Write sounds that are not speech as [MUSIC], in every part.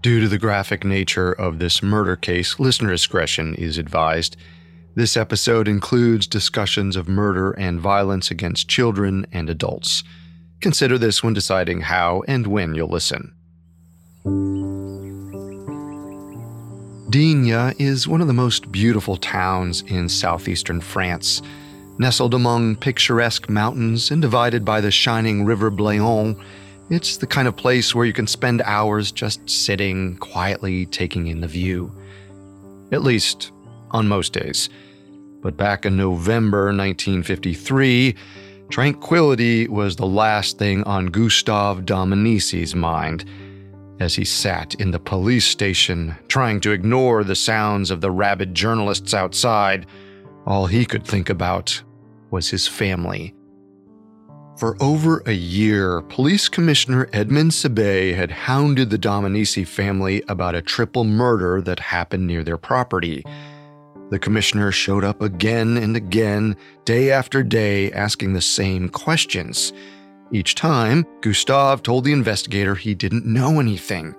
Due to the graphic nature of this murder case, listener discretion is advised. This episode includes discussions of murder and violence against children and adults. Consider this when deciding how and when you'll listen. Digne is one of the most beautiful towns in southeastern France. Nestled among picturesque mountains and divided by the shining river Bléone, it's the kind of place where you can spend hours just sitting, quietly taking in the view. At least, on most days. But back in November 1953, tranquility was the last thing on Gustave Dominici's mind as he sat in the police station trying to ignore the sounds of the rabid journalists outside. All he could think about was his family for over a year, Police Commissioner Edmond Sébeille had hounded the Dominici family about a triple murder that happened near their property. The commissioner showed up again and again, day after day, asking the same questions. Each time, Gustave told the investigator he didn't know anything.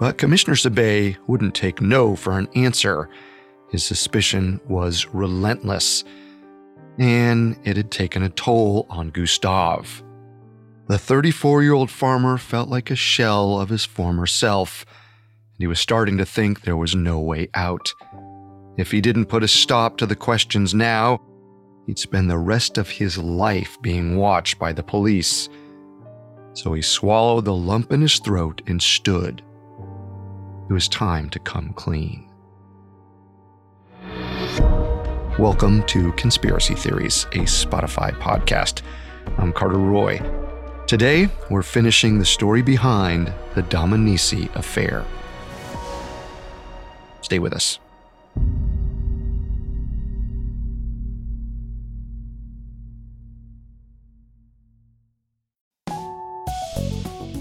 But Commissioner Sébeille wouldn't take no for an answer. His suspicion was relentless and it had taken a toll on Gustave. The 34 year old farmer felt like a shell of his former self, and he was starting to think there was no way out. If he didn't put a stop to the questions now, he'd spend the rest of his life being watched by the police. So he swallowed the lump in his throat and stood. It was time to come clean. Welcome to Conspiracy Theories, a Spotify podcast. I'm Carter Roy. Today, we're finishing the story behind the Dominici affair. Stay with us.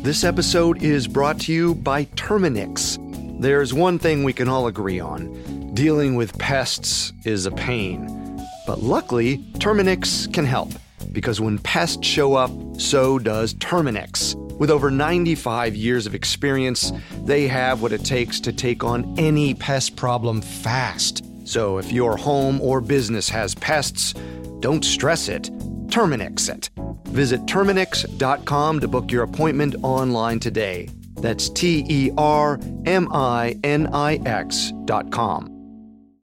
This episode is brought to you by Terminix. There's one thing we can all agree on Dealing with pests is a pain. But luckily, Terminix can help, because when pests show up, so does Terminix. With over 95 years of experience, they have what it takes to take on any pest problem fast. So if your home or business has pests, don't stress it. Terminix it. Visit Terminix.com to book your appointment online today. That's T E R M I N I X.com.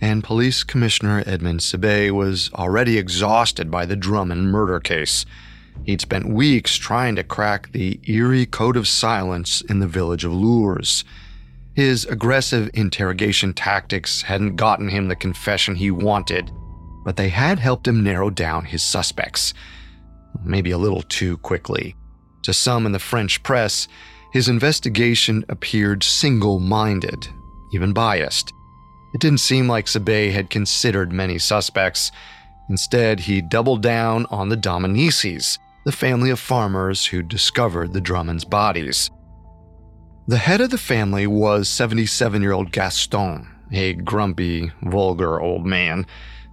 and Police Commissioner Edmond Sébeille was already exhausted by the Drummond murder case. He'd spent weeks trying to crack the eerie code of silence in the village of Lurs. His aggressive interrogation tactics hadn't gotten him the confession he wanted, but they had helped him narrow down his suspects. Maybe a little too quickly. To some in the French press, his investigation appeared single minded, even biased. It didn't seem like Sébeille had considered many suspects. Instead, he doubled down on the Dominicis, the family of farmers who discovered the Drummonds' bodies. The head of the family was 77 year old Gaston, a grumpy, vulgar old man.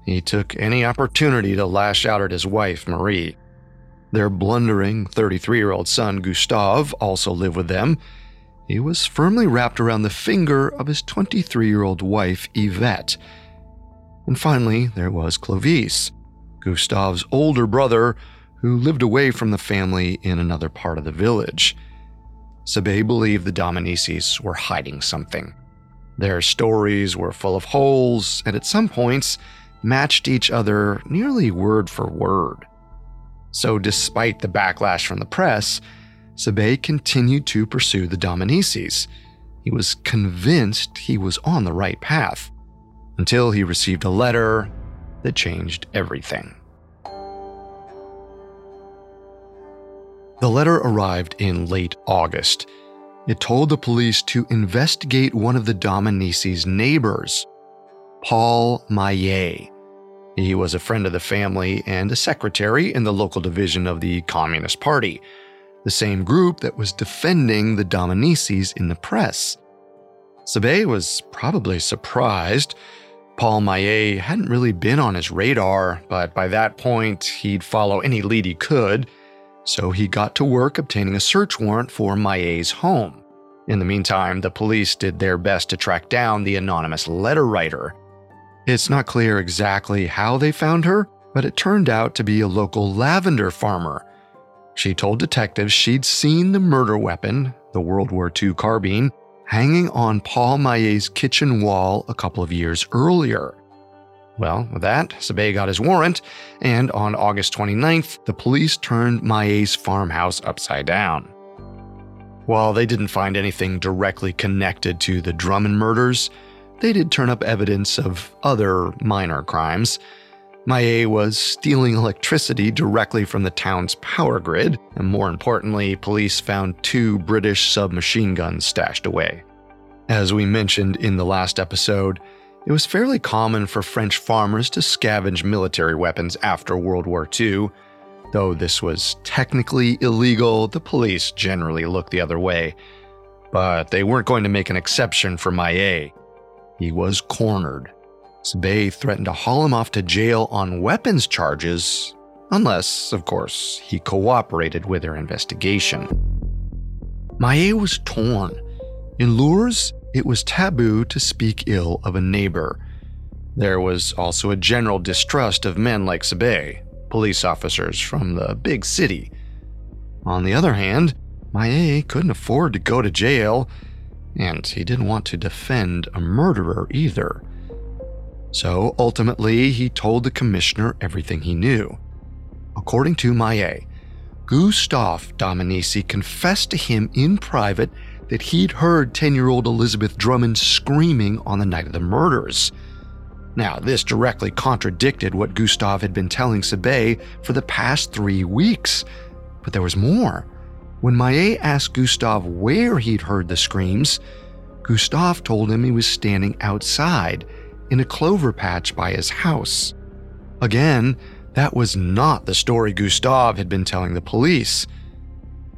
He took any opportunity to lash out at his wife, Marie. Their blundering 33 year old son, Gustave, also lived with them, he was firmly wrapped around the finger of his 23 year old wife, Yvette. And finally, there was Clovis, Gustave's older brother, who lived away from the family in another part of the village. Sébeille believed the Dominicis were hiding something. Their stories were full of holes and at some points matched each other nearly word for word. So, despite the backlash from the press, Sébeille continued to pursue the Dominicis. He was convinced he was on the right path until he received a letter that changed everything. The letter arrived in late August. It told the police to investigate one of the Dominici's neighbors, Paul Maillet. He was a friend of the family and a secretary in the local division of the Communist Party, the same group that was defending the Dominicis in the press. Sébeille was probably surprised. Paul Maillet hadn't really been on his radar, but by that point, he'd follow any lead he could, so he got to work obtaining a search warrant for Maillet's home. In the meantime, the police did their best to track down the anonymous letter writer. It's not clear exactly how they found her, but it turned out to be a local lavender farmer. She told detectives she'd seen the murder weapon, the World War II carbine, hanging on Paul Maillet's kitchen wall a couple of years earlier. Well, with that, Sébeille got his warrant, and on August 29th, the police turned Maillet's farmhouse upside down. While they didn't find anything directly connected to the Drummond murders, they did turn up evidence of other minor crimes. Maillet was stealing electricity directly from the town's power grid, and more importantly, police found two British submachine guns stashed away. As we mentioned in the last episode, it was fairly common for French farmers to scavenge military weapons after World War II. Though this was technically illegal, the police generally looked the other way. But they weren't going to make an exception for Maillet. He was cornered. Sébeille threatened to haul him off to jail on weapons charges, unless, of course, he cooperated with their investigation. Maillet was torn. In Lurs, it was taboo to speak ill of a neighbor. There was also a general distrust of men like Sébeille, police officers from the big city. On the other hand, Maillet couldn't afford to go to jail and he didn't want to defend a murderer either. So ultimately, he told the commissioner everything he knew. According to Maillet, Gustave Dominici confessed to him in private that he'd heard 10 year old Elizabeth Drummond screaming on the night of the murders. Now, this directly contradicted what Gustave had been telling Sébeille for the past three weeks. But there was more. When Maillet asked Gustave where he'd heard the screams, Gustave told him he was standing outside in a clover patch by his house. Again, that was not the story Gustave had been telling the police.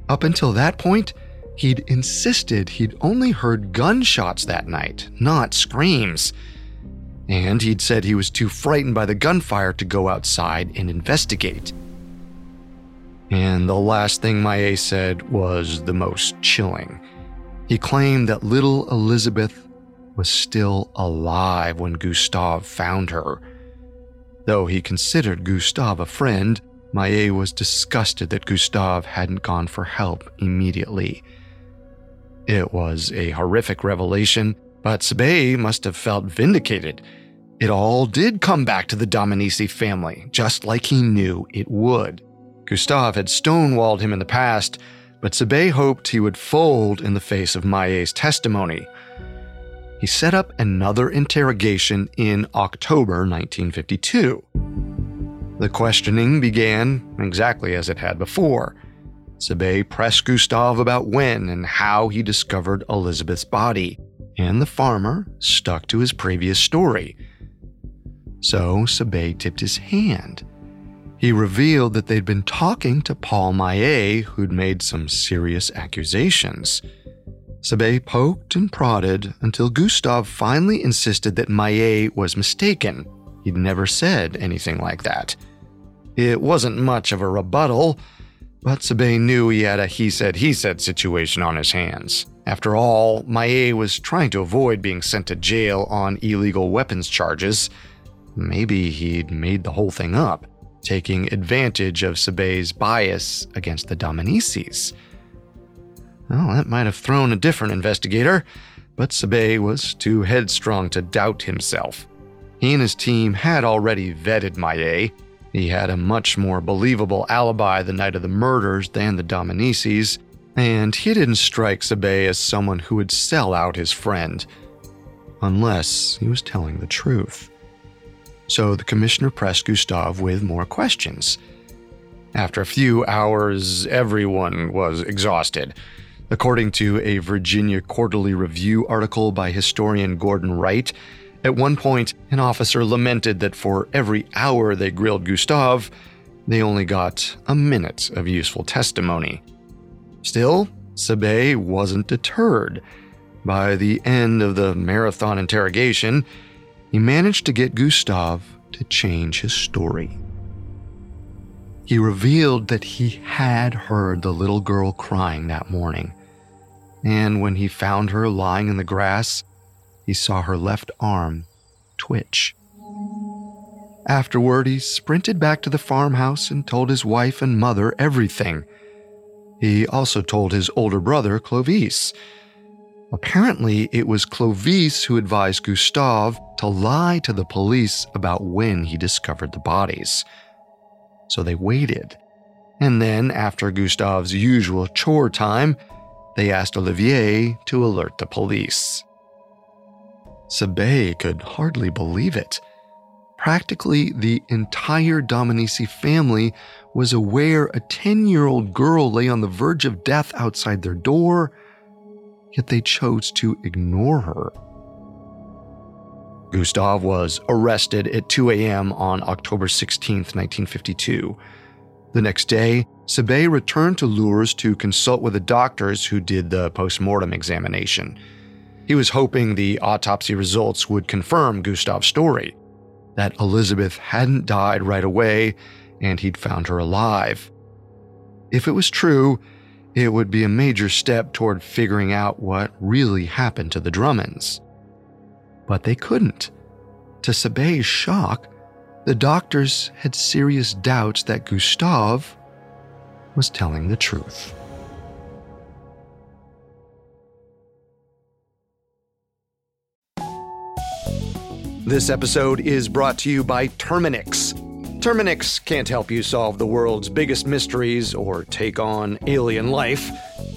Up until that point, he'd insisted he'd only heard gunshots that night, not screams. And he'd said he was too frightened by the gunfire to go outside and investigate. And the last thing Maillet said was the most chilling. He claimed that little Elizabeth was still alive when Gustave found her. Though he considered Gustave a friend, Maillet was disgusted that Gustave hadn't gone for help immediately. It was a horrific revelation, but Sébeille must have felt vindicated. It all did come back to the Dominici family, just like he knew it would. Gustave had stonewalled him in the past, but Sébeille hoped he would fold in the face of Maillet's testimony. He set up another interrogation in October 1952. The questioning began exactly as it had before. Sébeille pressed Gustave about when and how he discovered Elizabeth's body, and the farmer stuck to his previous story. So Sébeille tipped his hand he revealed that they'd been talking to Paul Maillet, who'd made some serious accusations. Sébeille poked and prodded until Gustave finally insisted that Maillet was mistaken. He'd never said anything like that. It wasn't much of a rebuttal, but Sébeille knew he had a he said he said situation on his hands. After all, Maillet was trying to avoid being sent to jail on illegal weapons charges. Maybe he'd made the whole thing up taking advantage of Sébeille's bias against the Dominicis. Well, that might have thrown a different investigator, but Sébeille was too headstrong to doubt himself. He and his team had already vetted Maillet. He had a much more believable alibi the night of the murders than the Dominicis, and he didn't strike Sébeille as someone who would sell out his friend, unless he was telling the truth. So the commissioner pressed Gustave with more questions. After a few hours, everyone was exhausted. According to a Virginia Quarterly Review article by historian Gordon Wright, at one point, an officer lamented that for every hour they grilled Gustave, they only got a minute of useful testimony. Still, Sébeille wasn't deterred. By the end of the marathon interrogation, he managed to get Gustave to change his story. He revealed that he had heard the little girl crying that morning. And when he found her lying in the grass, he saw her left arm twitch. Afterward, he sprinted back to the farmhouse and told his wife and mother everything. He also told his older brother, Clovis. Apparently, it was Clovis who advised Gustave to lie to the police about when he discovered the bodies. So they waited. And then, after Gustave's usual chore time, they asked Olivier to alert the police. Sébeille could hardly believe it. Practically the entire Dominici family was aware a 10 year old girl lay on the verge of death outside their door, yet they chose to ignore her. Gustave was arrested at 2 a.m. on October 16, 1952. The next day, Sébeille returned to Lurs to consult with the doctors who did the post-mortem examination. He was hoping the autopsy results would confirm Gustave's story that Elizabeth hadn't died right away and he'd found her alive. If it was true, it would be a major step toward figuring out what really happened to the Drummonds. But they couldn't. To Sébeille's shock, the doctors had serious doubts that Gustave was telling the truth. This episode is brought to you by Terminix. Terminix can't help you solve the world's biggest mysteries or take on alien life,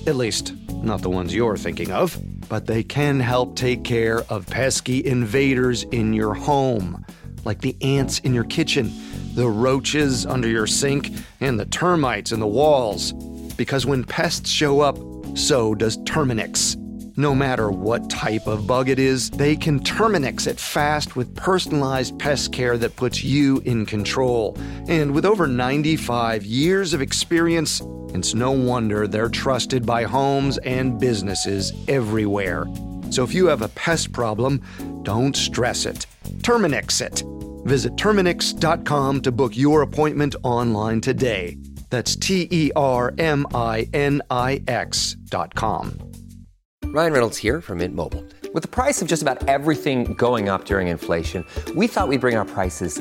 at least, not the ones you're thinking of, but they can help take care of pesky invaders in your home, like the ants in your kitchen, the roaches under your sink, and the termites in the walls. Because when pests show up, so does Terminix. No matter what type of bug it is, they can Terminix it fast with personalized pest care that puts you in control. And with over 95 years of experience, it's no wonder they're trusted by homes and businesses everywhere. So if you have a pest problem, don't stress it. Terminix it. Visit Terminix.com to book your appointment online today. That's T E R M I N I X.com. Ryan Reynolds here from Mint Mobile. With the price of just about everything going up during inflation, we thought we'd bring our prices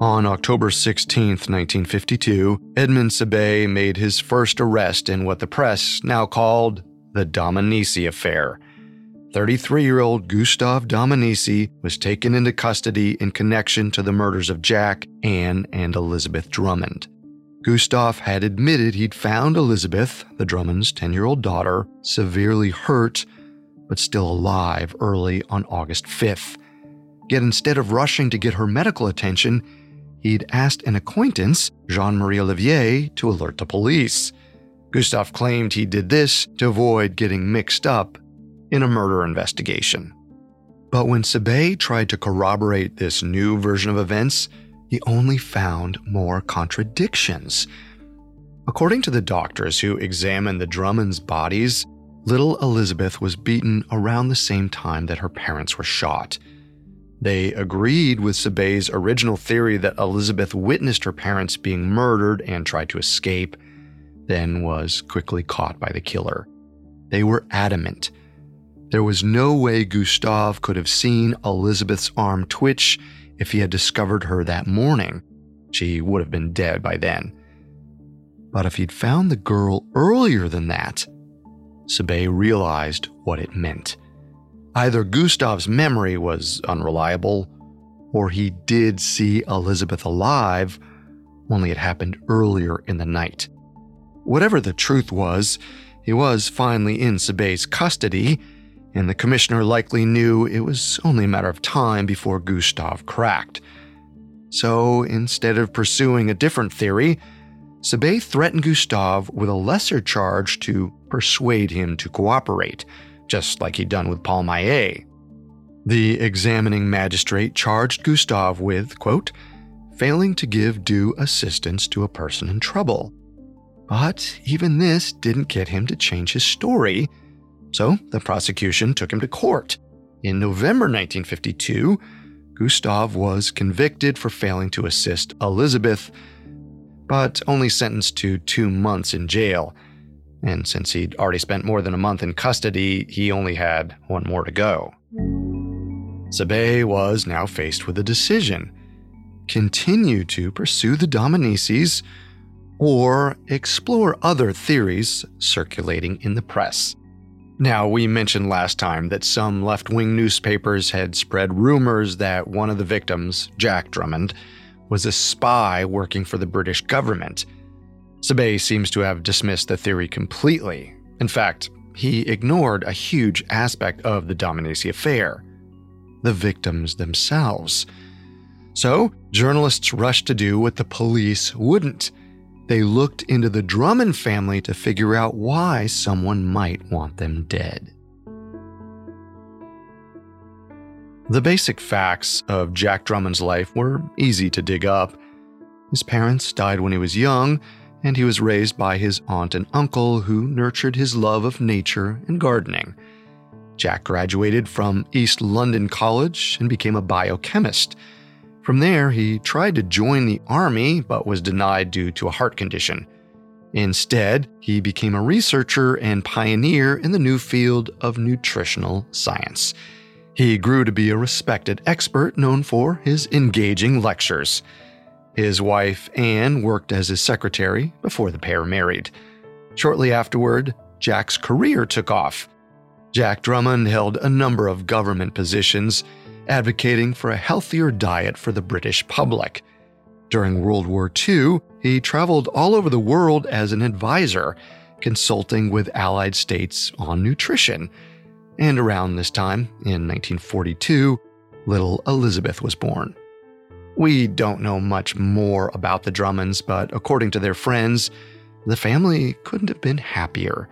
On October 16, 1952, Edmond Sébeille made his first arrest in what the press now called the Dominici affair. 33 year old Gustave Dominici was taken into custody in connection to the murders of Jack, Anne, and Elizabeth Drummond. Gustave had admitted he'd found Elizabeth, the Drummond's 10 year old daughter, severely hurt, but still alive early on August 5th. Yet instead of rushing to get her medical attention, he'd asked an acquaintance, Jean Marie Olivier, to alert the police. Gustave claimed he did this to avoid getting mixed up in a murder investigation. But when Sébeille tried to corroborate this new version of events, he only found more contradictions. According to the doctors who examined the Drummonds' bodies, little Elizabeth was beaten around the same time that her parents were shot. They agreed with Sébeille's original theory that Elizabeth witnessed her parents being murdered and tried to escape. then was quickly caught by the killer. They were adamant. There was no way Gustave could have seen Elizabeth's arm twitch if he had discovered her that morning. She would have been dead by then. But if he'd found the girl earlier than that, Sébeille realized what it meant. Either Gustave's memory was unreliable, or he did see Elizabeth alive, only it happened earlier in the night. Whatever the truth was, he was finally in Sébeille's custody, and the commissioner likely knew it was only a matter of time before Gustave cracked. So instead of pursuing a different theory, Sébeille threatened Gustave with a lesser charge to persuade him to cooperate, just like he'd done with Paul Maillet. The examining magistrate charged Gustave with, quote, failing to give due assistance to a person in trouble. But even this didn't get him to change his story, so the prosecution took him to court. In November 1952, Gustave was convicted for failing to assist Elizabeth but only sentenced to two months in jail. And since he'd already spent more than a month in custody, he only had one more to go. Sébeille was now faced with a decision continue to pursue the Dominicis or explore other theories circulating in the press. Now, we mentioned last time that some left wing newspapers had spread rumors that one of the victims, Jack Drummond, was a spy working for the British government. Sébeille seems to have dismissed the theory completely. In fact, he ignored a huge aspect of the Dominici affair the victims themselves. So, journalists rushed to do what the police wouldn't. They looked into the Drummond family to figure out why someone might want them dead. The basic facts of Jack Drummond's life were easy to dig up. His parents died when he was young, and he was raised by his aunt and uncle who nurtured his love of nature and gardening. Jack graduated from East London College and became a biochemist. From there, he tried to join the army but was denied due to a heart condition. Instead, he became a researcher and pioneer in the new field of nutritional science. He grew to be a respected expert known for his engaging lectures. His wife, Anne, worked as his secretary before the pair married. Shortly afterward, Jack's career took off. Jack Drummond held a number of government positions, advocating for a healthier diet for the British public. During World War II, he traveled all over the world as an advisor, consulting with Allied states on nutrition and around this time, in 1942, little Elizabeth was born. We don't know much more about the Drummonds, but according to their friends, the family couldn't have been happier.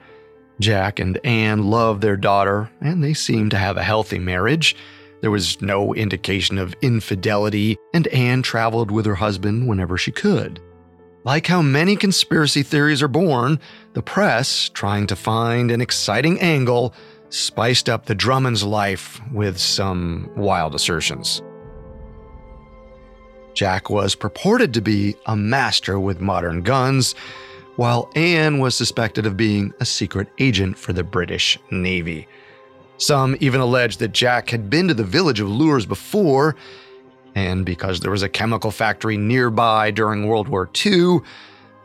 Jack and Anne loved their daughter, and they seemed to have a healthy marriage. There was no indication of infidelity, and Anne traveled with her husband whenever she could. Like how many conspiracy theories are born, the press, trying to find an exciting angle, spiced up the Drummond's life with some wild assertions. Jack was purported to be a master with modern guns, while Anne was suspected of being a secret agent for the British Navy. Some even alleged that Jack had been to the village of Lurs before, and because there was a chemical factory nearby during World War II,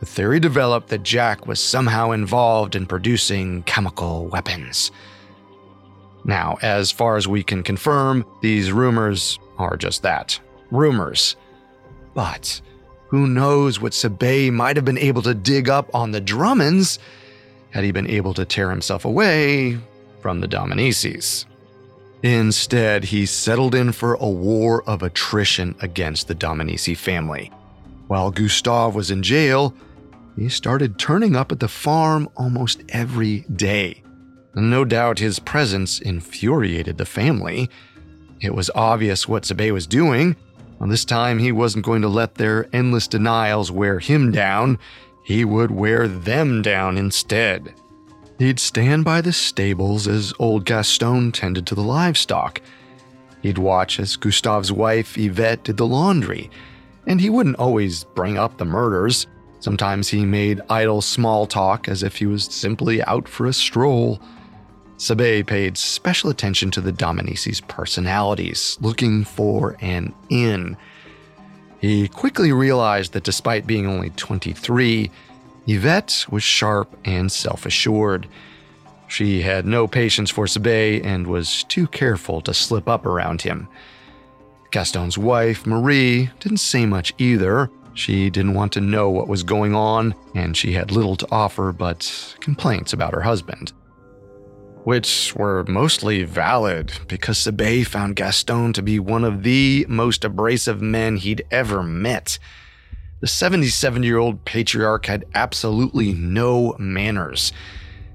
the theory developed that Jack was somehow involved in producing chemical weapons. Now, as far as we can confirm, these rumors are just that rumors. But who knows what Sébeille might have been able to dig up on the Drummonds had he been able to tear himself away from the Dominicis. Instead, he settled in for a war of attrition against the Dominici family. While Gustave was in jail, he started turning up at the farm almost every day. No doubt his presence infuriated the family. It was obvious what Sébeille was doing. On this time, he wasn't going to let their endless denials wear him down. He would wear them down instead. He'd stand by the stables as old Gaston tended to the livestock. He'd watch as Gustave's wife Yvette did the laundry, and he wouldn't always bring up the murders. Sometimes he made idle small talk as if he was simply out for a stroll. Sébeille paid special attention to the Dominicis' personalities, looking for an in. He quickly realized that despite being only 23, Yvette was sharp and self assured. She had no patience for Sébeille and was too careful to slip up around him. Gaston's wife, Marie, didn't say much either. She didn't want to know what was going on, and she had little to offer but complaints about her husband which were mostly valid because Sébeille found Gaston to be one of the most abrasive men he'd ever met. The 77 year old patriarch had absolutely no manners.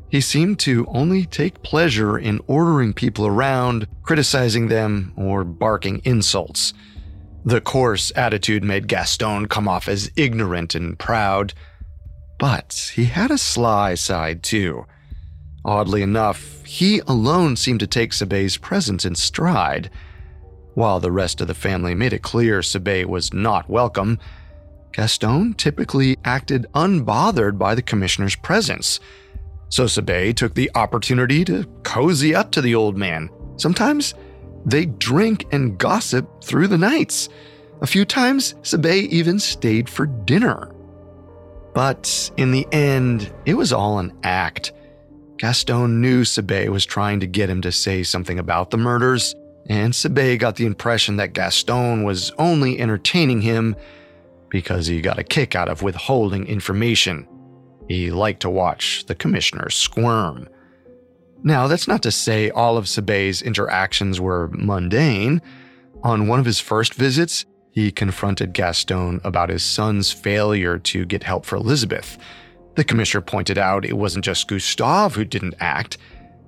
He seemed to only take pleasure in ordering people around, criticizing them, or barking insults. The coarse attitude made Gaston come off as ignorant and proud. But he had a sly side too. Oddly enough, he alone seemed to take Sébeille's presence in stride. While the rest of the family made it clear Sébeille was not welcome, Gaston typically acted unbothered by the commissioner's presence. So Sébeille took the opportunity to cozy up to the old man. Sometimes they drink and gossip through the nights. A few times, Sébeille even stayed for dinner. But in the end, it was all an act. Gaston knew Sébeille was trying to get him to say something about the murders, and Sébeille got the impression that Gaston was only entertaining him because he got a kick out of withholding information. He liked to watch the commissioner squirm. Now, that's not to say all of Sébeille's interactions were mundane. On one of his first visits, he confronted Gaston about his son's failure to get help for Elizabeth the commissioner pointed out it wasn't just Gustave who didn't act.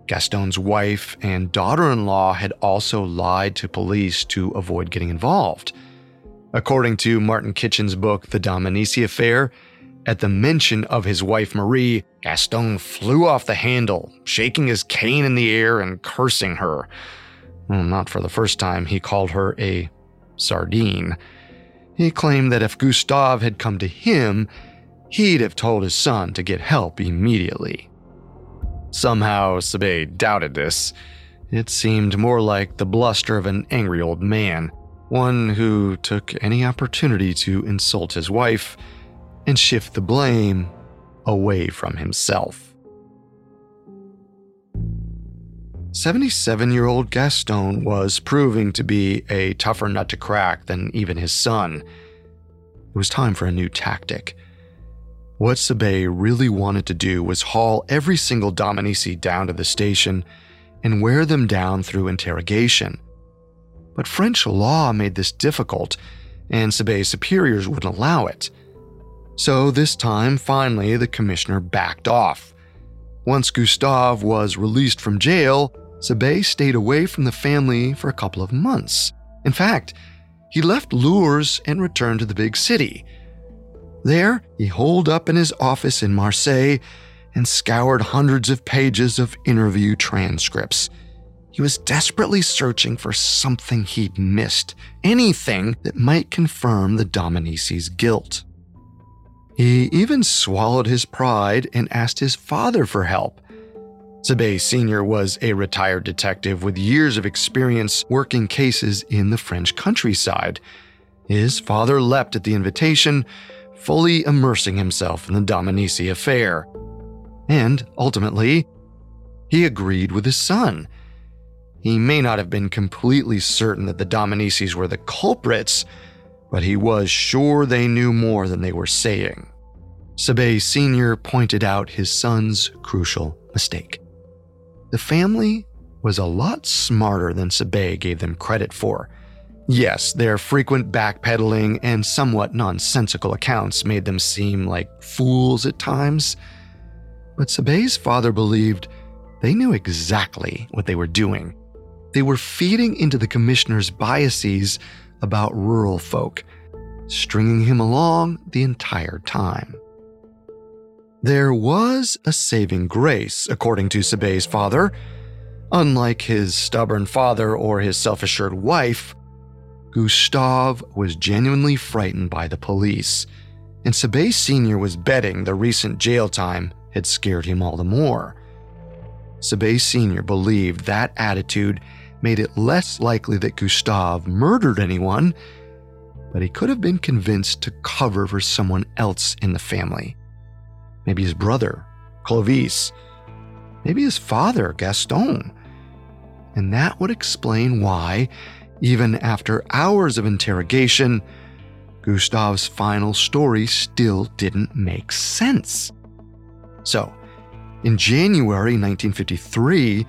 Gaston's wife and daughter in law had also lied to police to avoid getting involved. According to Martin Kitchen's book, The Dominici Affair, at the mention of his wife Marie, Gaston flew off the handle, shaking his cane in the air and cursing her. Well, not for the first time, he called her a sardine. He claimed that if Gustave had come to him, he'd have told his son to get help immediately. Somehow, Sébeille doubted this. It seemed more like the bluster of an angry old man, one who took any opportunity to insult his wife and shift the blame away from himself. 77 year old Gaston was proving to be a tougher nut to crack than even his son. It was time for a new tactic. What Sébeille really wanted to do was haul every single Dominici down to the station and wear them down through interrogation. But French law made this difficult, and Sébeille's superiors wouldn't allow it. So this time, finally, the commissioner backed off. Once Gustave was released from jail, Sébeille stayed away from the family for a couple of months. In fact, he left Lurs and returned to the big city there, he holed up in his office in Marseille and scoured hundreds of pages of interview transcripts. He was desperately searching for something he'd missed, anything that might confirm the Dominici's guilt. He even swallowed his pride and asked his father for help. Sébeille Sr. was a retired detective with years of experience working cases in the French countryside. His father leapt at the invitation, fully immersing himself in the Dominici affair. And ultimately, he agreed with his son. He may not have been completely certain that the Dominicis were the culprits, but he was sure they knew more than they were saying. Sébeille Sr. pointed out his son's crucial mistake. The family was a lot smarter than Sébeille gave them credit for. Yes, their frequent backpedaling and somewhat nonsensical accounts made them seem like fools at times. But Sébeille's father believed they knew exactly what they were doing. They were feeding into the commissioner's biases about rural folk, stringing him along the entire time. There was a saving grace, according to Sébeille's father. Unlike his stubborn father or his self assured wife, Gustave was genuinely frightened by the police. and Sébeille Sr. was betting the recent jail time had scared him all the more. Sébeille Sr. believed that attitude made it less likely that Gustave murdered anyone, but he could have been convinced to cover for someone else in the family. Maybe his brother, Clovis. Maybe his father, Gaston. And that would explain why, even after hours of interrogation, Gustave's final story still didn't make sense. So, in January 1953,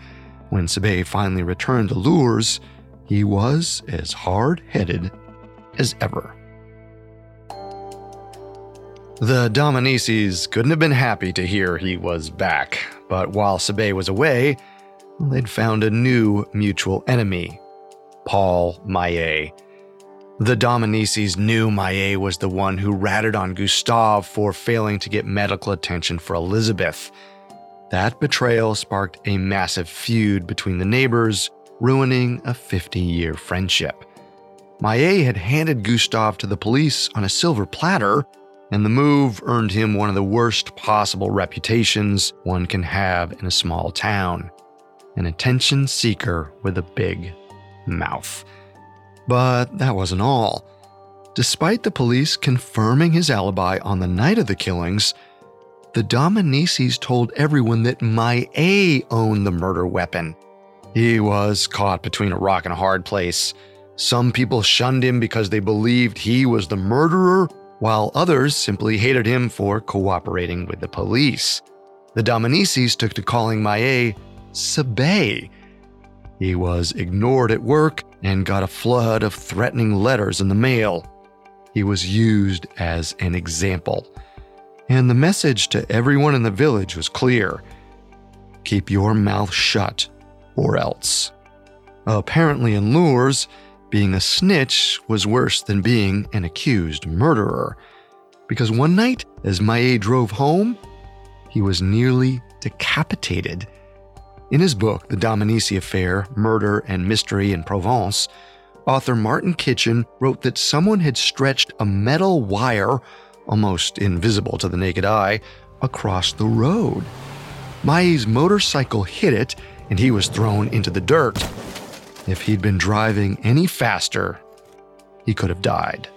when Sébeille finally returned to Lurs, he was as hard headed as ever. The Dominicis couldn't have been happy to hear he was back, but while Sébeille was away, they'd found a new mutual enemy Paul Maillet. The Dominicis knew Maillet was the one who ratted on Gustave for failing to get medical attention for Elizabeth. That betrayal sparked a massive feud between the neighbors, ruining a 50 year friendship. Maillet had handed Gustave to the police on a silver platter, and the move earned him one of the worst possible reputations one can have in a small town an attention seeker with a big mouth. But that wasn't all. Despite the police confirming his alibi on the night of the killings, the Dominicis told everyone that Maillet owned the murder weapon. He was caught between a rock and a hard place. Some people shunned him because they believed he was the murderer, while others simply hated him for cooperating with the police. The Dominicis took to calling Maillet Sébeille. He was ignored at work and got a flood of threatening letters in the mail. He was used as an example. And the message to everyone in the village was clear keep your mouth shut, or else. Apparently, in Lurs, being a snitch was worse than being an accused murderer. Because one night, as Maillet drove home, he was nearly decapitated. In his book, The Dominici Affair Murder and Mystery in Provence, author Martin Kitchen wrote that someone had stretched a metal wire, almost invisible to the naked eye, across the road. Maillet's motorcycle hit it, and he was thrown into the dirt. If he'd been driving any faster, he could have died.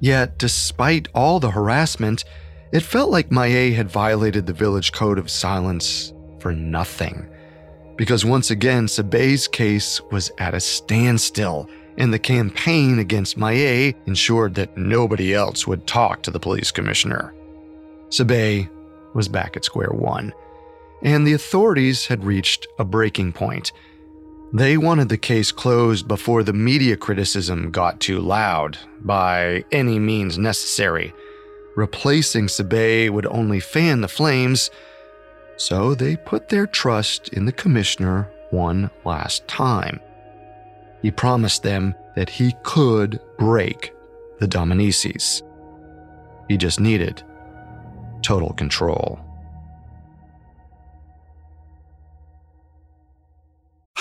Yet, despite all the harassment, it felt like Maillet had violated the village code of silence for nothing. Because once again, Sébeille's case was at a standstill, and the campaign against Maillet ensured that nobody else would talk to the police commissioner. Sébeille was back at square one, and the authorities had reached a breaking point. They wanted the case closed before the media criticism got too loud, by any means necessary. Replacing Sabet would only fan the flames, so they put their trust in the commissioner one last time. He promised them that he could break the Dominicis. He just needed total control.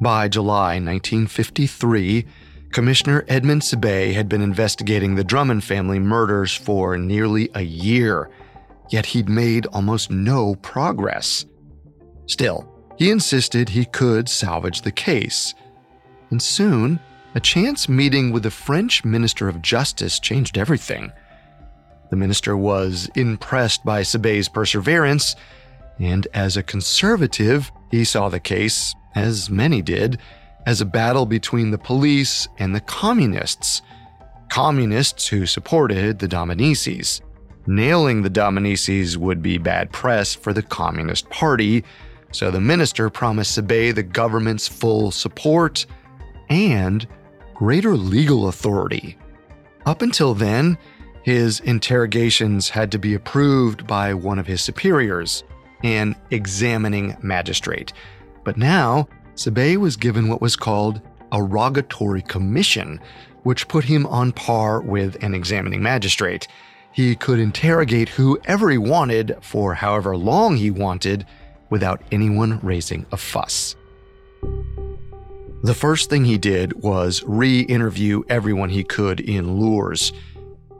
By July 1953, Commissioner Edmond Sébeille had been investigating the Drummond family murders for nearly a year, yet he'd made almost no progress. Still, he insisted he could salvage the case. And soon, a chance meeting with the French Minister of Justice changed everything. The minister was impressed by Sébeille's perseverance, and as a conservative, he saw the case, as many did, as a battle between the police and the communists. Communists who supported the Dominicis. Nailing the Dominicis would be bad press for the Communist Party, so the minister promised Sébeille the government's full support and greater legal authority. Up until then, his interrogations had to be approved by one of his superiors, an examining magistrate. But now, Sébeille was given what was called a rogatory commission, which put him on par with an examining magistrate. He could interrogate whoever he wanted for however long he wanted without anyone raising a fuss. The first thing he did was re interview everyone he could in Lurs,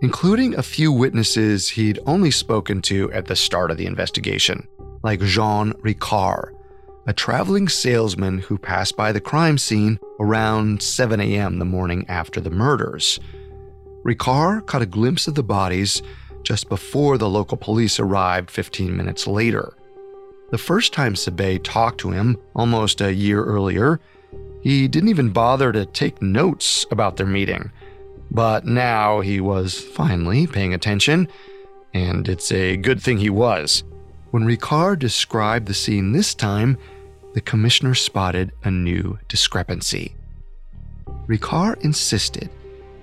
including a few witnesses he'd only spoken to at the start of the investigation, like Jean Ricard, a traveling salesman who passed by the crime scene around 7 a.m. the morning after the murders. Ricard caught a glimpse of the bodies just before the local police arrived 15 minutes later. The first time Sébeille talked to him, almost a year earlier, he didn't even bother to take notes about their meeting. But now he was finally paying attention, and it's a good thing he was. When Ricard described the scene this time, the commissioner spotted a new discrepancy. Ricard insisted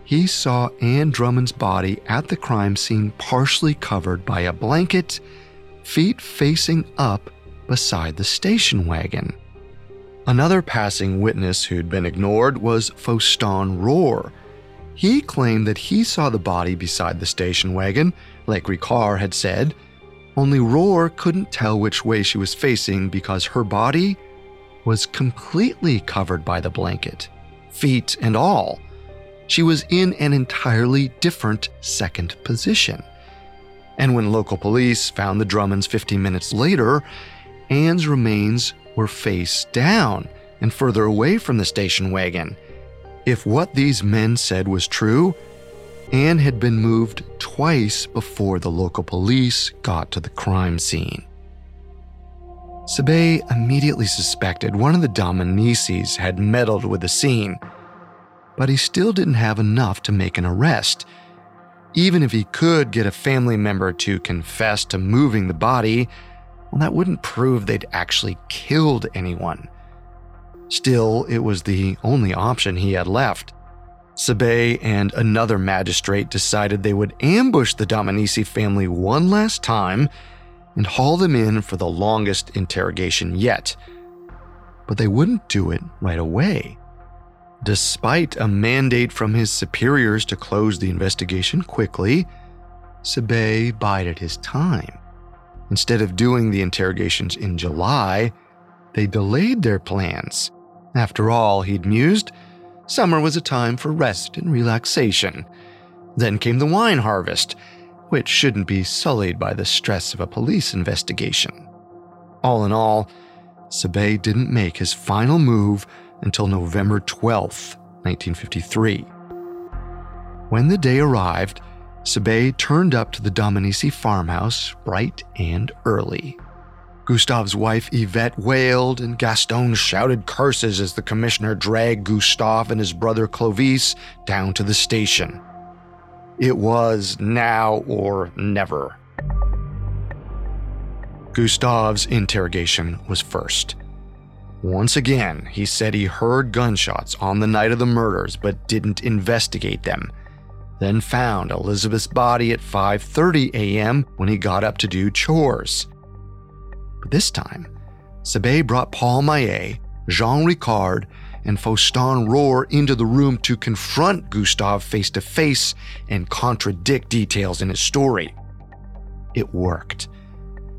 he saw Anne Drummond's body at the crime scene partially covered by a blanket, feet facing up beside the station wagon. Another passing witness who'd been ignored was Faustin Rohr. He claimed that he saw the body beside the station wagon, like Ricard had said, only Rohr couldn't tell which way she was facing because her body was completely covered by the blanket, feet and all. She was in an entirely different second position. And when local police found the Drummonds 15 minutes later, Anne's remains were face down and further away from the station wagon. If what these men said was true, Anne had been moved twice before the local police got to the crime scene. Sébeille immediately suspected one of the Dominicis had meddled with the scene, but he still didn't have enough to make an arrest. Even if he could get a family member to confess to moving the body, well, that wouldn't prove they'd actually killed anyone. Still, it was the only option he had left. Sébeille and another magistrate decided they would ambush the Dominici family one last time and haul them in for the longest interrogation yet. But they wouldn't do it right away. Despite a mandate from his superiors to close the investigation quickly, Sébeille bided his time. Instead of doing the interrogations in July, they delayed their plans. After all, he'd mused, summer was a time for rest and relaxation. Then came the wine harvest, which shouldn't be sullied by the stress of a police investigation. All in all, Sébeille didn't make his final move until November 12, 1953. When the day arrived, Sébeille turned up to the Dominici farmhouse bright and early. Gustave's wife Yvette wailed, and Gaston shouted curses as the commissioner dragged Gustave and his brother Clovis down to the station. It was now or never. Gustave's interrogation was first. Once again, he said he heard gunshots on the night of the murders but didn't investigate them then found Elizabeth's body at 5:30 a.m. when he got up to do chores. This time, Sébeille brought Paul Maillet, Jean Ricard, and Faustin Rohr into the room to confront Gustave face to face and contradict details in his story. It worked.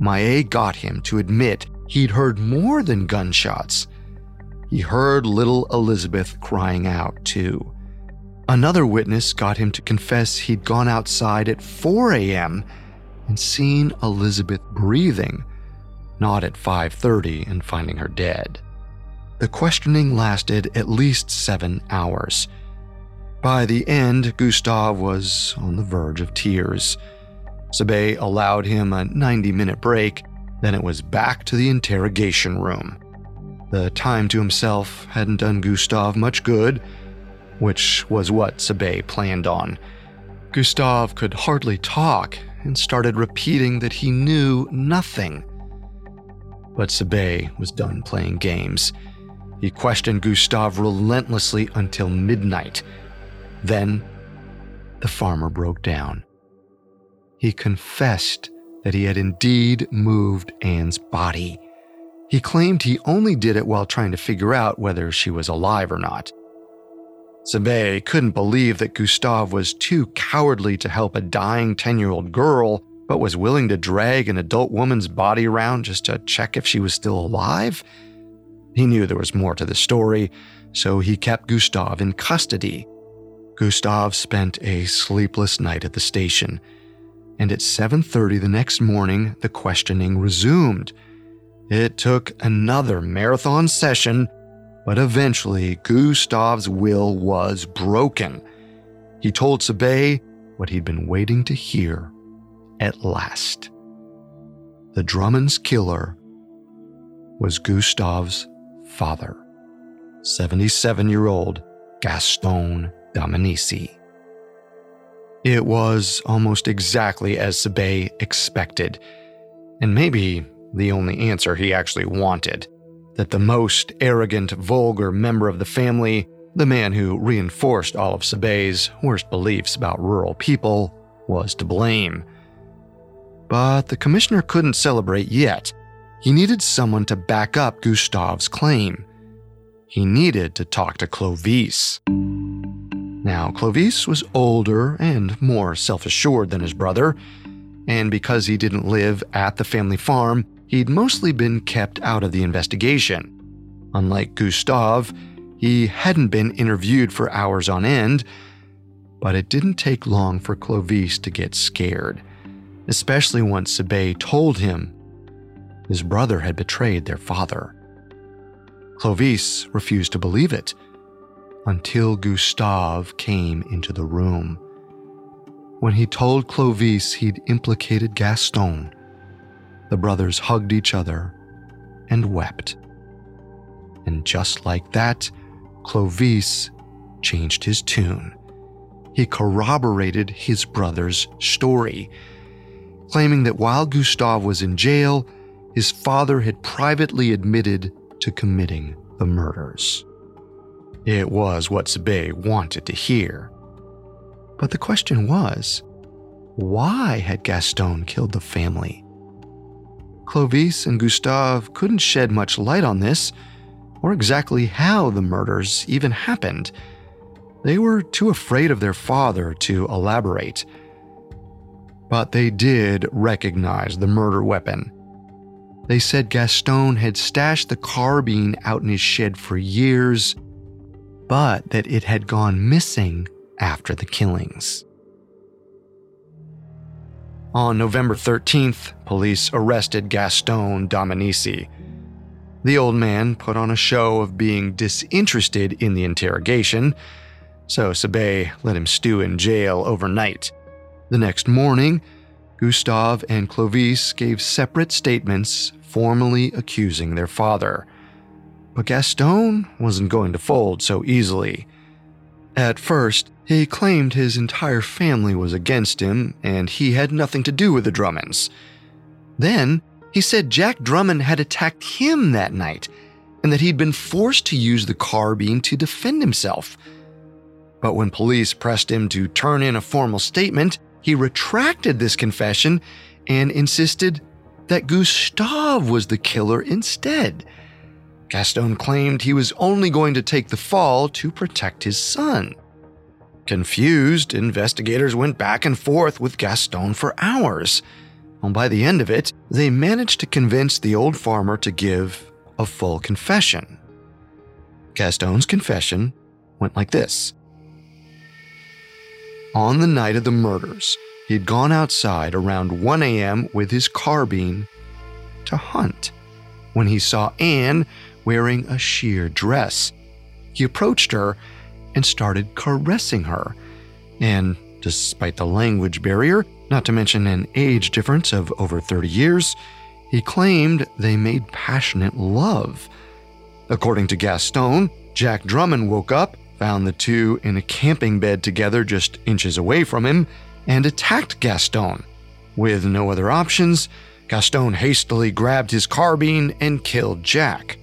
Maillet got him to admit he'd heard more than gunshots. He heard little Elizabeth crying out, too. Another witness got him to confess he'd gone outside at 4 a.m. and seen Elizabeth breathing, not at 5:30 and finding her dead. The questioning lasted at least 7 hours. By the end, Gustave was on the verge of tears. Sébeille allowed him a 90 minute break, then it was back to the interrogation room. The time to himself hadn't done Gustave much good, which was what Sébeille planned on. Gustave could hardly talk and started repeating that he knew nothing. But Sébeille was done playing games. He questioned Gustave relentlessly until midnight. Then, the farmer broke down. He confessed that he had indeed moved Anne's body. He claimed he only did it while trying to figure out whether she was alive or not. Sébeille couldn't believe that Gustave was too cowardly to help a dying 10 year old girl, but was willing to drag an adult woman's body around just to check if she was still alive. He knew there was more to the story, so he kept Gustave in custody. Gustave spent a sleepless night at the station, and at 7:30 the next morning the questioning resumed. It took another marathon session but eventually, Gustave's will was broken. He told Sébeille what he'd been waiting to hear at last. The Drummonds' killer was Gustave's father, 77 year old Gaston Dominici. It was almost exactly as Sébeille expected, and maybe the only answer he actually wanted that the most arrogant, vulgar member of the family, the man who reinforced all of Sébeille's worst beliefs about rural people, was to blame. But the commissioner couldn't celebrate yet. He needed someone to back up Gustave's claim. He needed to talk to Clovis. Now, Clovis was older and more self assured than his brother, and because he didn't live at the family farm, he'd mostly been kept out of the investigation. Unlike Gustave, he hadn't been interviewed for hours on end, but it didn't take long for Clovis to get scared, especially once Sébeille told him his brother had betrayed their father. Clovis refused to believe it until Gustave came into the room. When he told Clovis he'd implicated Gaston, the brothers hugged each other and wept. And just like that, Clovis changed his tune. He corroborated his brother's story, claiming that while Gustave was in jail, his father had privately admitted to committing the murders. It was what Sébeille wanted to hear. But the question was why had Gaston killed the family? Clovis and Gustave couldn't shed much light on this, or exactly how the murders even happened. They were too afraid of their father to elaborate. But they did recognize the murder weapon. They said Gaston had stashed the carbine out in his shed for years, but that it had gone missing after the killings. On November 13th, police arrested Gaston Dominici. The old man put on a show of being disinterested in the interrogation, so Sébeille let him stew in jail overnight. The next morning, Gustave and Clovis gave separate statements formally accusing their father. But Gaston wasn't going to fold so easily. At first, he claimed his entire family was against him and he had nothing to do with the Drummonds. Then, he said Jack Drummond had attacked him that night and that he'd been forced to use the carbine to defend himself. But when police pressed him to turn in a formal statement, he retracted this confession and insisted that Gustave was the killer instead. Gaston claimed he was only going to take the fall to protect his son. Confused, investigators went back and forth with Gaston for hours. And by the end of it, they managed to convince the old farmer to give a full confession. Gaston's confession went like this On the night of the murders, he'd gone outside around 1 a.m. with his carbine to hunt when he saw Anne wearing a sheer dress. He approached her and started caressing her. And despite the language barrier, not to mention an age difference of over 30 years, he claimed they made passionate love. According to Gaston, Jack Drummond woke up, found the two in a camping bed together just inches away from him, and attacked Gaston. With no other options, Gaston hastily grabbed his carbine and killed Jack.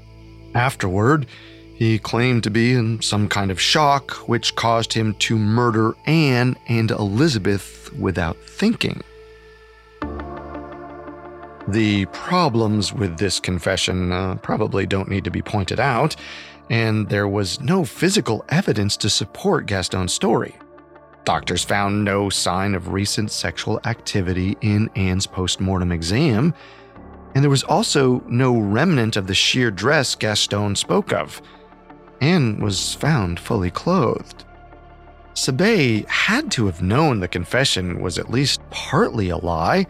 Afterward, he claimed to be in some kind of shock, which caused him to murder Anne and Elizabeth without thinking. The problems with this confession uh, probably don't need to be pointed out, and there was no physical evidence to support Gaston's story. Doctors found no sign of recent sexual activity in Anne's postmortem exam, and there was also no remnant of the sheer dress Gaston spoke of. Anne was found fully clothed. Sébeille had to have known the confession was at least partly a lie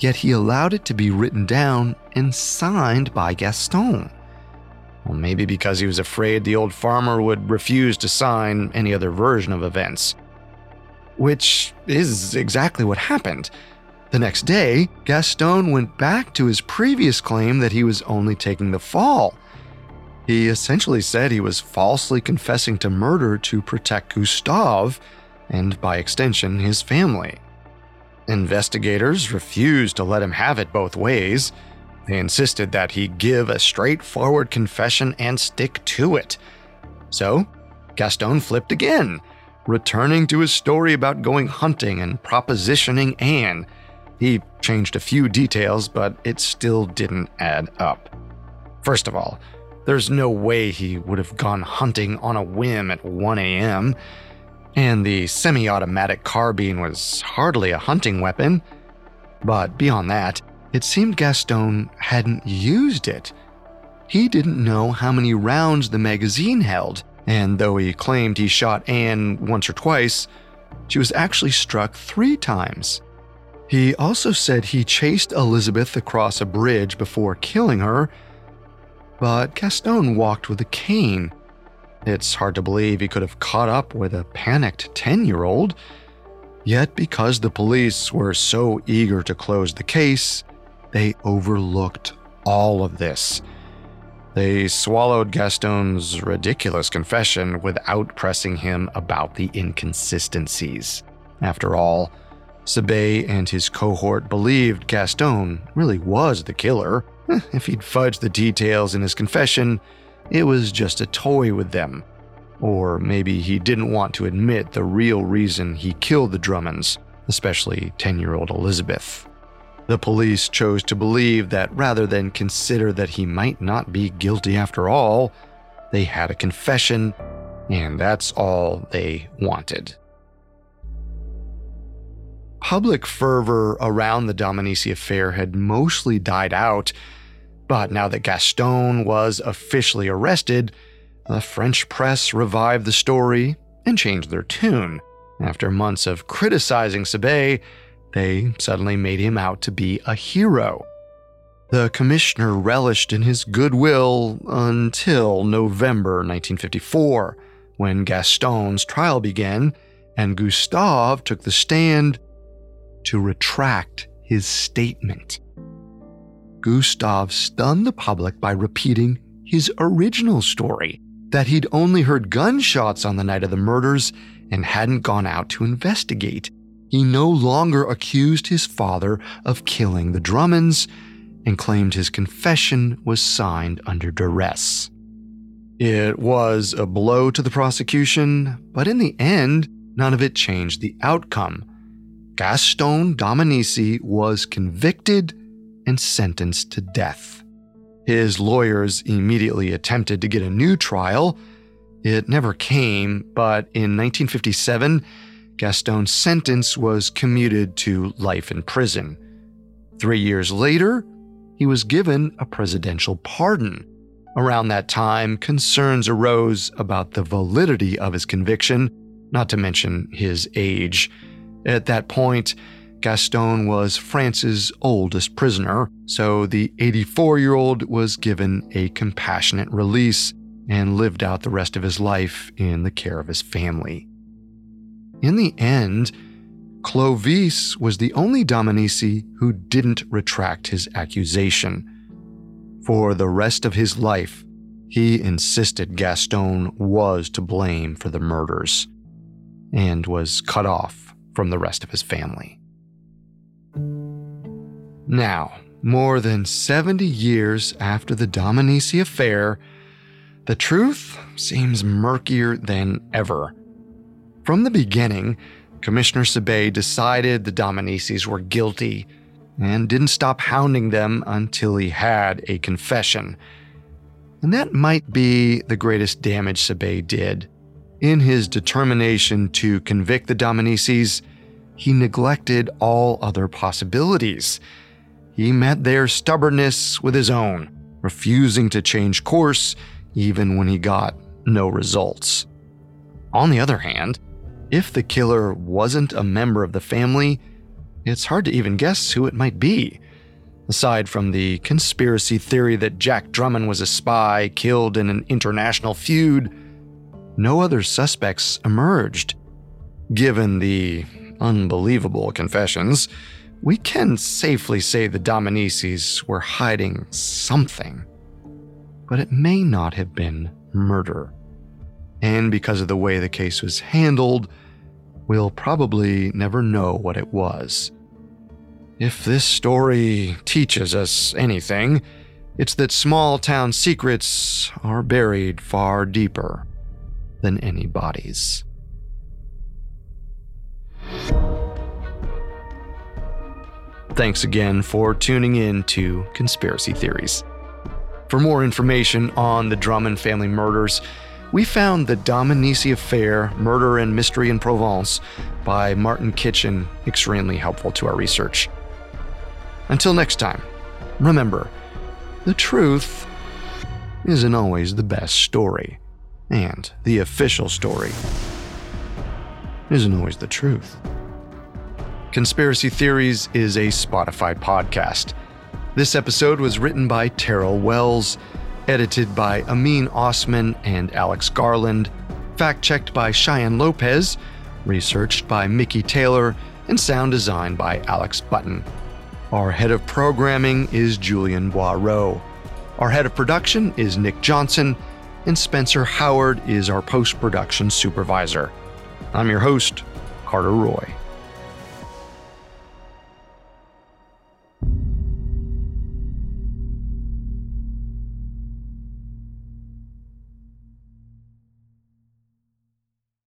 yet he allowed it to be written down and signed by Gaston. Well, maybe because he was afraid the old farmer would refuse to sign any other version of events. Which is exactly what happened. The next day, Gaston went back to his previous claim that he was only taking the fall. He essentially said he was falsely confessing to murder to protect Gustave, and by extension, his family. Investigators refused to let him have it both ways. They insisted that he give a straightforward confession and stick to it. So, Gaston flipped again, returning to his story about going hunting and propositioning Anne. He changed a few details, but it still didn't add up. First of all, there's no way he would have gone hunting on a whim at 1 a.m and the semi automatic carbine was hardly a hunting weapon. But beyond that, it seemed Gaston hadn't used it. He didn't know how many rounds the magazine held, and though he claimed he shot Anne once or twice, she was actually struck three times. He also said he chased Elizabeth across a bridge before killing her, but Gaston walked with a cane, it's hard to believe he could have caught up with a panicked 10 year old. Yet, because the police were so eager to close the case, they overlooked all of this. They swallowed Gaston's ridiculous confession without pressing him about the inconsistencies. After all, Sébeille and his cohort believed Gaston really was the killer. [LAUGHS] If he'd fudged the details in his confession, it was just a toy with them. Or maybe he didn't want to admit the real reason he killed the Drummonds, especially 10 year old Elizabeth. The police chose to believe that rather than consider that he might not be guilty after all, they had a confession, and that's all they wanted. Public fervor around the Dominici affair had mostly died out but now that Gaston was officially arrested, the French press revived the story and changed their tune. After months of criticizing Sébeille, they suddenly made him out to be a hero. The commissioner relished in his goodwill until November 1954, when Gaston's trial began and Gustave took the stand to retract his statement. Gustave stunned the public by repeating his original story that he'd only heard gunshots on the night of the murders and hadn't gone out to investigate. He no longer accused his father of killing the Drummonds and claimed his confession was signed under duress. It was a blow to the prosecution, but in the end, none of it changed the outcome. Gaston Dominici was convicted and sentenced to death. His lawyers immediately attempted to get a new trial. It never came, but in 1957, Gaston's sentence was commuted to life in prison. Three years later, he was given a presidential pardon. Around that time, concerns arose about the validity of his conviction, not to mention his age. At that point, Gaston was France's oldest prisoner, so the 84 year old was given a compassionate release, and lived out the rest of his life in the care of his family. In the end, Clovis was the only Dominici who didn't retract his accusation. For the rest of his life, he insisted Gaston was to blame for the murders and was cut off from the rest of his family. Now, more than 70 years after the Dominici affair, the truth seems murkier than ever. From the beginning, Commissioner Sébeille decided the Dominicis were guilty and didn't stop hounding them until he had a confession. And that might be the greatest damage Sébeille did. In his determination to convict the Dominicis, he neglected all other possibilities. He met their stubbornness with his own, refusing to change course even when he got no results. On the other hand, if the killer wasn't a member of the family, it's hard to even guess who it might be. Aside from the conspiracy theory that Jack Drummond was a spy killed in an international feud, no other suspects emerged. Given the unbelievable confessions, we can safely say the Dominicis were hiding something. But it may not have been murder. And because of the way the case was handled, we'll probably never know what it was. If this story teaches us anything, it's that small town secrets are buried far deeper than any bodies. Thanks again for tuning in to Conspiracy Theories. For more information on the Drummond family murders, we found The Dominici Affair Murder and Mystery in Provence by Martin Kitchen extremely helpful to our research. Until next time, remember the truth isn't always the best story, and the official story isn't always the truth. Conspiracy Theories is a Spotify podcast. This episode was written by Terrell Wells edited by Amin Osman and Alex Garland, fact checked by Cheyenne Lopez, researched by Mickey Taylor, and sound designed by Alex Button. Our head of programming is Julian Boireau. Our head of production is Nick Johnson, and Spencer Howard is our post production supervisor. I'm your host, Carter Roy.